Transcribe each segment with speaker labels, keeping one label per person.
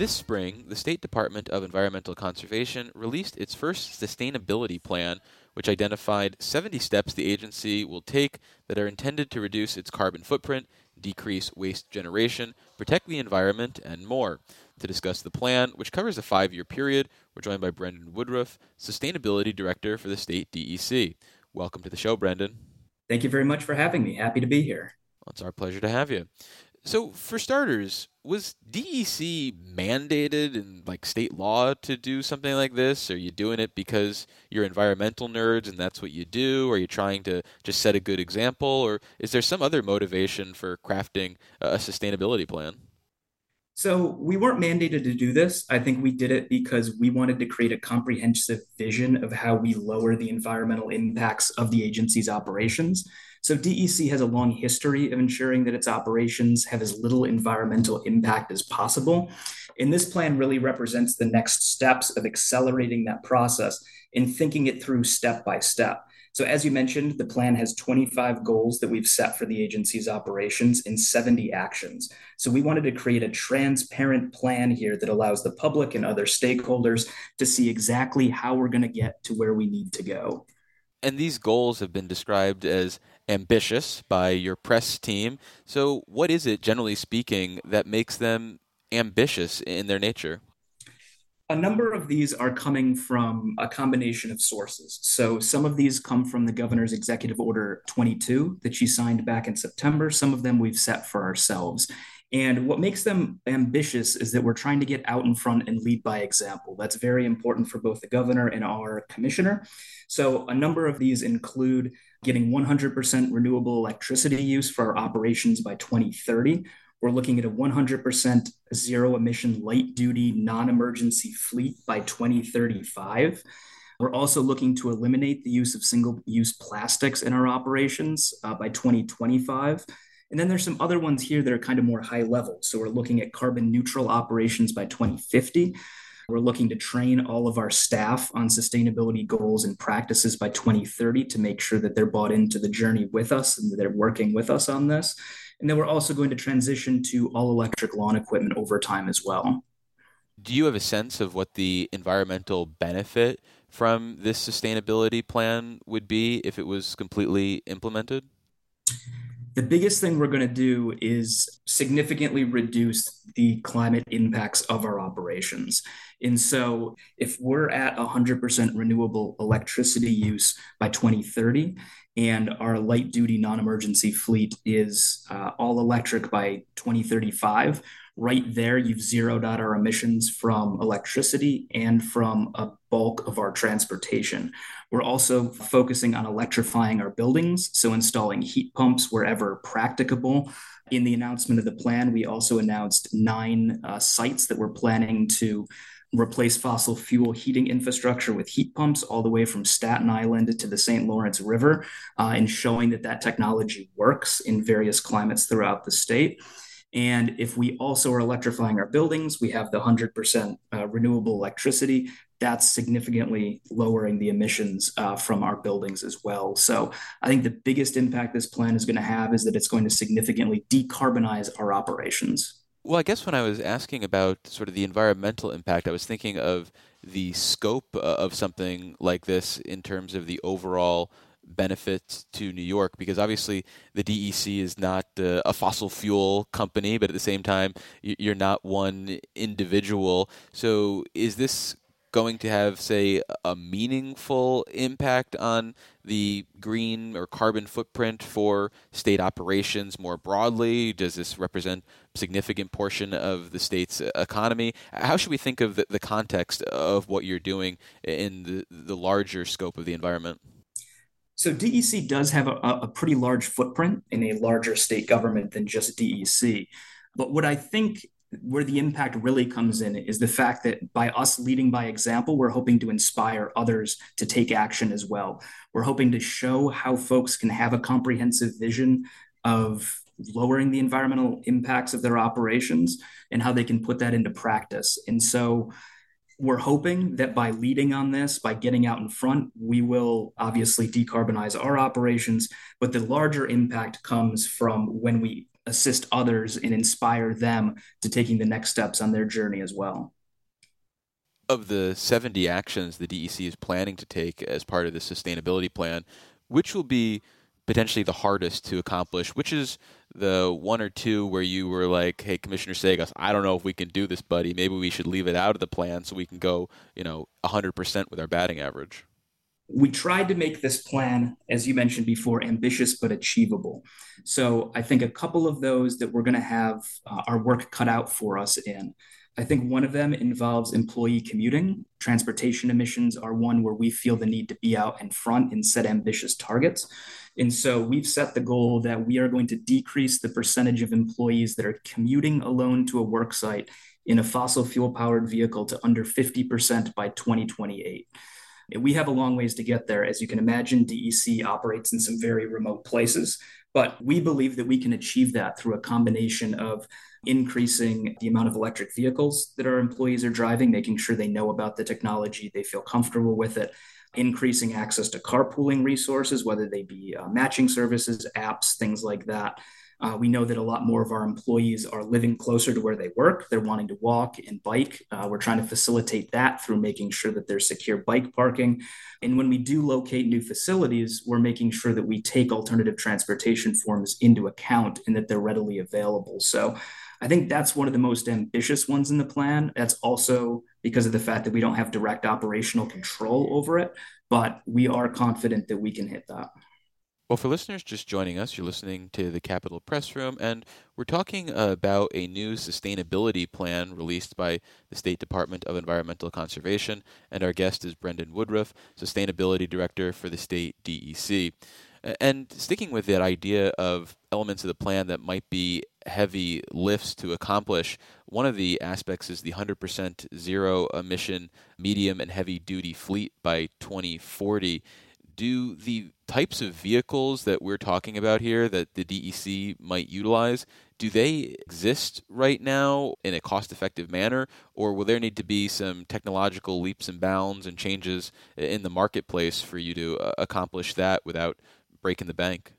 Speaker 1: This spring, the State Department of Environmental Conservation released its first sustainability plan, which identified 70 steps the agency will take that are intended to reduce its carbon footprint, decrease waste generation, protect the environment, and more. To discuss the plan, which covers a five year period, we're joined by Brendan Woodruff, Sustainability Director for the State DEC. Welcome to the show, Brendan.
Speaker 2: Thank you very much for having me. Happy to be here.
Speaker 1: Well, it's our pleasure to have you. So, for starters, was DEC mandated in like state law to do something like this? Are you doing it because you're environmental nerds and that's what you do? Are you trying to just set a good example, or is there some other motivation for crafting a sustainability plan?
Speaker 2: So we weren't mandated to do this. I think we did it because we wanted to create a comprehensive vision of how we lower the environmental impacts of the agency's operations. So DEC has a long history of ensuring that its operations have as little environmental impact as possible. And this plan really represents the next steps of accelerating that process and thinking it through step by step. So, as you mentioned, the plan has 25 goals that we've set for the agency's operations and 70 actions. So, we wanted to create a transparent plan here that allows the public and other stakeholders to see exactly how we're going to get to where we need to go.
Speaker 1: And these goals have been described as ambitious by your press team. So, what is it, generally speaking, that makes them ambitious in their nature?
Speaker 2: A number of these are coming from a combination of sources. So, some of these come from the governor's executive order 22 that she signed back in September. Some of them we've set for ourselves. And what makes them ambitious is that we're trying to get out in front and lead by example. That's very important for both the governor and our commissioner. So, a number of these include getting 100% renewable electricity use for our operations by 2030. We're looking at a 100% zero emission light duty non emergency fleet by 2035. We're also looking to eliminate the use of single use plastics in our operations uh, by 2025. And then there's some other ones here that are kind of more high level. So we're looking at carbon neutral operations by 2050. We're looking to train all of our staff on sustainability goals and practices by 2030 to make sure that they're bought into the journey with us and that they're working with us on this. And then we're also going to transition to all electric lawn equipment over time as well.
Speaker 1: Do you have a sense of what the environmental benefit from this sustainability plan would be if it was completely implemented?
Speaker 2: The biggest thing we're going to do is significantly reduce the climate impacts of our operations. And so, if we're at 100% renewable electricity use by 2030, and our light duty non emergency fleet is uh, all electric by 2035, right there, you've zeroed out our emissions from electricity and from a bulk of our transportation. We're also focusing on electrifying our buildings, so installing heat pumps wherever practicable. In the announcement of the plan, we also announced nine uh, sites that we're planning to replace fossil fuel heating infrastructure with heat pumps all the way from Staten Island to the St. Lawrence River, uh, and showing that that technology works in various climates throughout the state. And if we also are electrifying our buildings, we have the 100% uh, renewable electricity. That's significantly lowering the emissions uh, from our buildings as well. So I think the biggest impact this plan is going to have is that it's going to significantly decarbonize our operations.
Speaker 1: Well, I guess when I was asking about sort of the environmental impact, I was thinking of the scope uh, of something like this in terms of the overall benefit to New York because obviously the DEC is not uh, a fossil fuel company, but at the same time, you're not one individual. So, is this going to have, say, a meaningful impact on the green or carbon footprint for state operations more broadly? Does this represent a significant portion of the state's economy? How should we think of the, the context of what you're doing in the, the larger scope of the environment?
Speaker 2: So DEC does have a, a pretty large footprint in a larger state government than just DEC. But what I think where the impact really comes in is the fact that by us leading by example, we're hoping to inspire others to take action as well. We're hoping to show how folks can have a comprehensive vision of lowering the environmental impacts of their operations and how they can put that into practice. And so we're hoping that by leading on this, by getting out in front, we will obviously decarbonize our operations. But the larger impact comes from when we assist others and inspire them to taking the next steps on their journey as well.
Speaker 1: Of the 70 actions the DEC is planning to take as part of the sustainability plan, which will be potentially the hardest to accomplish? Which is the one or two where you were like, "Hey, Commissioner Seggos, I don't know if we can do this, buddy. Maybe we should leave it out of the plan so we can go, you know, 100% with our batting average."
Speaker 2: We tried to make this plan, as you mentioned before, ambitious but achievable. So I think a couple of those that we're going to have uh, our work cut out for us in. I think one of them involves employee commuting. Transportation emissions are one where we feel the need to be out in front and set ambitious targets. And so we've set the goal that we are going to decrease the percentage of employees that are commuting alone to a work site in a fossil fuel powered vehicle to under 50% by 2028. We have a long ways to get there. As you can imagine, DEC operates in some very remote places, but we believe that we can achieve that through a combination of increasing the amount of electric vehicles that our employees are driving, making sure they know about the technology, they feel comfortable with it, increasing access to carpooling resources, whether they be uh, matching services, apps, things like that. Uh, we know that a lot more of our employees are living closer to where they work. They're wanting to walk and bike. Uh, we're trying to facilitate that through making sure that there's secure bike parking. And when we do locate new facilities, we're making sure that we take alternative transportation forms into account and that they're readily available. So I think that's one of the most ambitious ones in the plan. That's also because of the fact that we don't have direct operational control over it, but we are confident that we can hit that.
Speaker 1: Well, for listeners just joining us, you're listening to the Capitol Press Room, and we're talking about a new sustainability plan released by the State Department of Environmental Conservation. And our guest is Brendan Woodruff, Sustainability Director for the state DEC. And sticking with that idea of elements of the plan that might be heavy lifts to accomplish, one of the aspects is the 100% zero emission medium and heavy duty fleet by 2040. Do the types of vehicles that we're talking about here that the DEC might utilize, do they exist right now in a cost effective manner, or will there need to be some technological leaps and bounds and changes in the marketplace for you to uh, accomplish that without breaking the bank?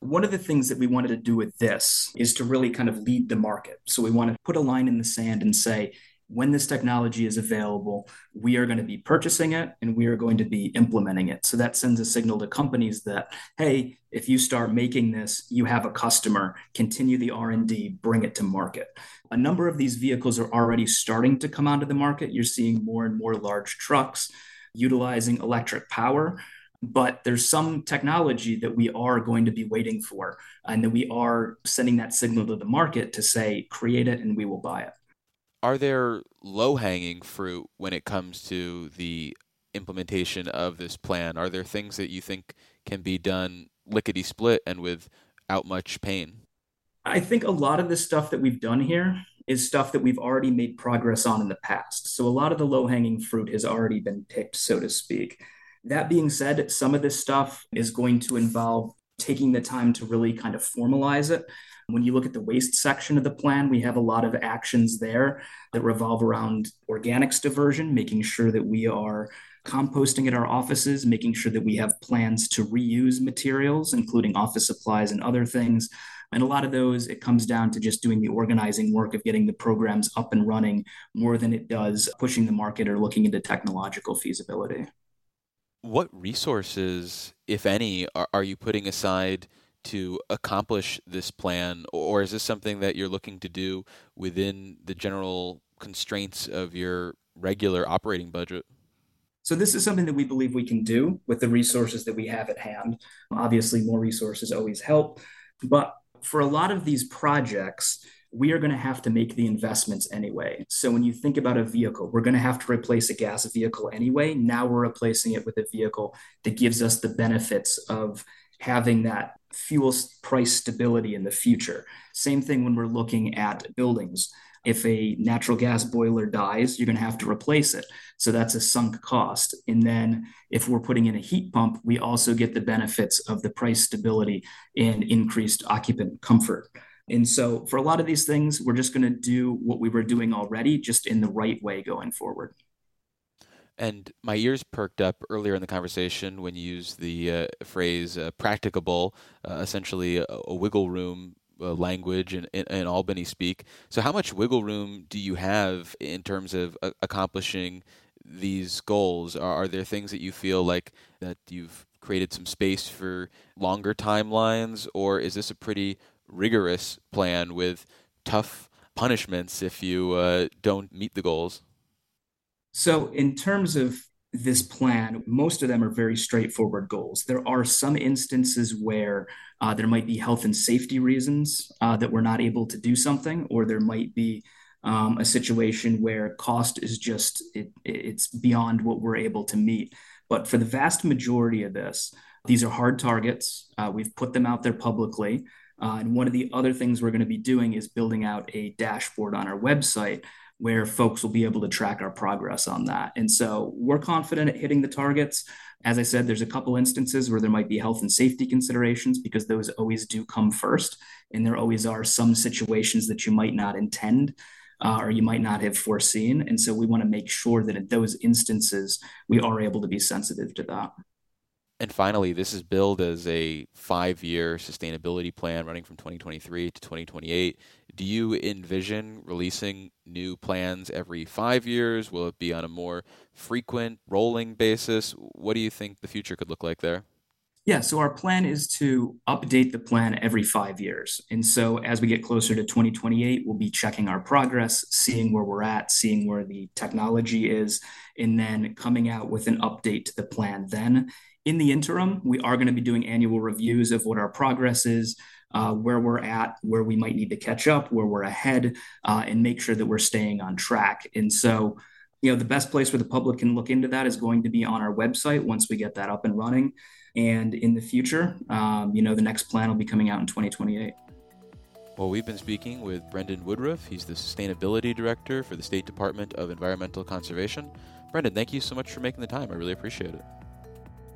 Speaker 2: One of the things that we wanted to do with this is to really kind of lead the market. So we want to put a line in the sand and say, when this technology is available, we are going to be purchasing it and we are going to be implementing it. So that sends a signal to companies that, hey, if you start making this, you have a customer, continue the R&D, bring it to market. A number of these vehicles are already starting to come onto the market. You're seeing more and more large trucks utilizing electric power but there's some technology that we are going to be waiting for and that we are sending that signal to the market to say create it and we will buy it.
Speaker 1: Are there low hanging fruit when it comes to the implementation of this plan? Are there things that you think can be done lickety split and without much pain?
Speaker 2: I think a lot of the stuff that we've done here is stuff that we've already made progress on in the past. So a lot of the low hanging fruit has already been picked so to speak that being said, some of this stuff is going to involve taking the time to really kind of formalize it. When you look at the waste section of the plan, we have a lot of actions there that revolve around organics diversion, making sure that we are composting at our offices, making sure that we have plans to reuse materials, including office supplies and other things. And a lot of those, it comes down to just doing the organizing work of getting the programs up and running more than it does pushing the market or looking into technological feasibility
Speaker 1: what resources, if any, are, are you putting aside to accomplish this plan, or is this something that you're looking to do within the general constraints of your regular operating budget?
Speaker 2: So, this is something that we believe we can do with the resources that we have at hand. Obviously, more resources always help. But for a lot of these projects, we are going to have to make the investments anyway. So when you think about a vehicle, we're going to have to replace a gas vehicle anyway. Now we're replacing it with a vehicle that gives us the benefits of having that fuel price stability in the future. Same thing when we're looking at buildings. If a natural gas boiler dies, you're going to have to replace it. So that's a sunk cost. And then if we're putting in a heat pump, we also get the benefits of the price stability and increased occupant comfort. And so for a lot of these things, we're just going to do what we were doing already, just in the right way going forward.
Speaker 1: And my ears perked up earlier in the conversation when you used the uh, phrase uh, practicable, uh, essentially a, a, wiggle room uh, language in, and, Albany speak. So, how much wiggle room do you have in terms of uh, accomplishing these goals? Are, are, there things that you feel like that you've created some space for longer timelines, or is this a pretty rigorous plan with tough punishments if you uh, don't meet the goals?
Speaker 2: So, in terms of this plan, most of them are very straightforward goals. There are some instances where uh, there might be health and safety reasons uh, that we're not able to do something, or there might be um, a situation where cost is just it, it's beyond what we're able to meet. But for the vast majority of this, these are hard targets. Uh, we've put them out there publicly. Uh, and one of the other things we're going to be doing is building out a dashboard on our website where folks will be able to track our progress on that. And so we're confident at hitting the targets. As I said, there's a couple instances where there might be health and safety considerations because those always do come first. And there always are some situations that you might not intend uh, or you might not have foreseen. And so we want to make sure that in those instances, we are able to be sensitive to that.
Speaker 1: And finally, this is billed as a five year sustainability plan running from 2023 to 2028. Do you envision releasing new plans every five years? Will it be on a more frequent, rolling basis? What do you think the future could look like there?
Speaker 2: Yeah, so our plan is to update the plan every five years. And so as we get closer to 2028, we'll be checking our progress, seeing where we're at, seeing where the technology is, and then coming out with an update to the plan then. In the interim, we are going to be doing annual reviews of what our progress is, uh, where we're at, where we might need to catch up, where we're ahead, uh, and make sure that we're staying on track. And so, you know, the best place where the public can look into that is going to be on our website once we get that up and running. And in the future, um, you know, the next plan will be coming out in 2028.
Speaker 1: Well, we've been speaking with Brendan Woodruff. He's the Sustainability Director for the State Department of Environmental Conservation. Brendan, thank you so much for making the time. I really appreciate it.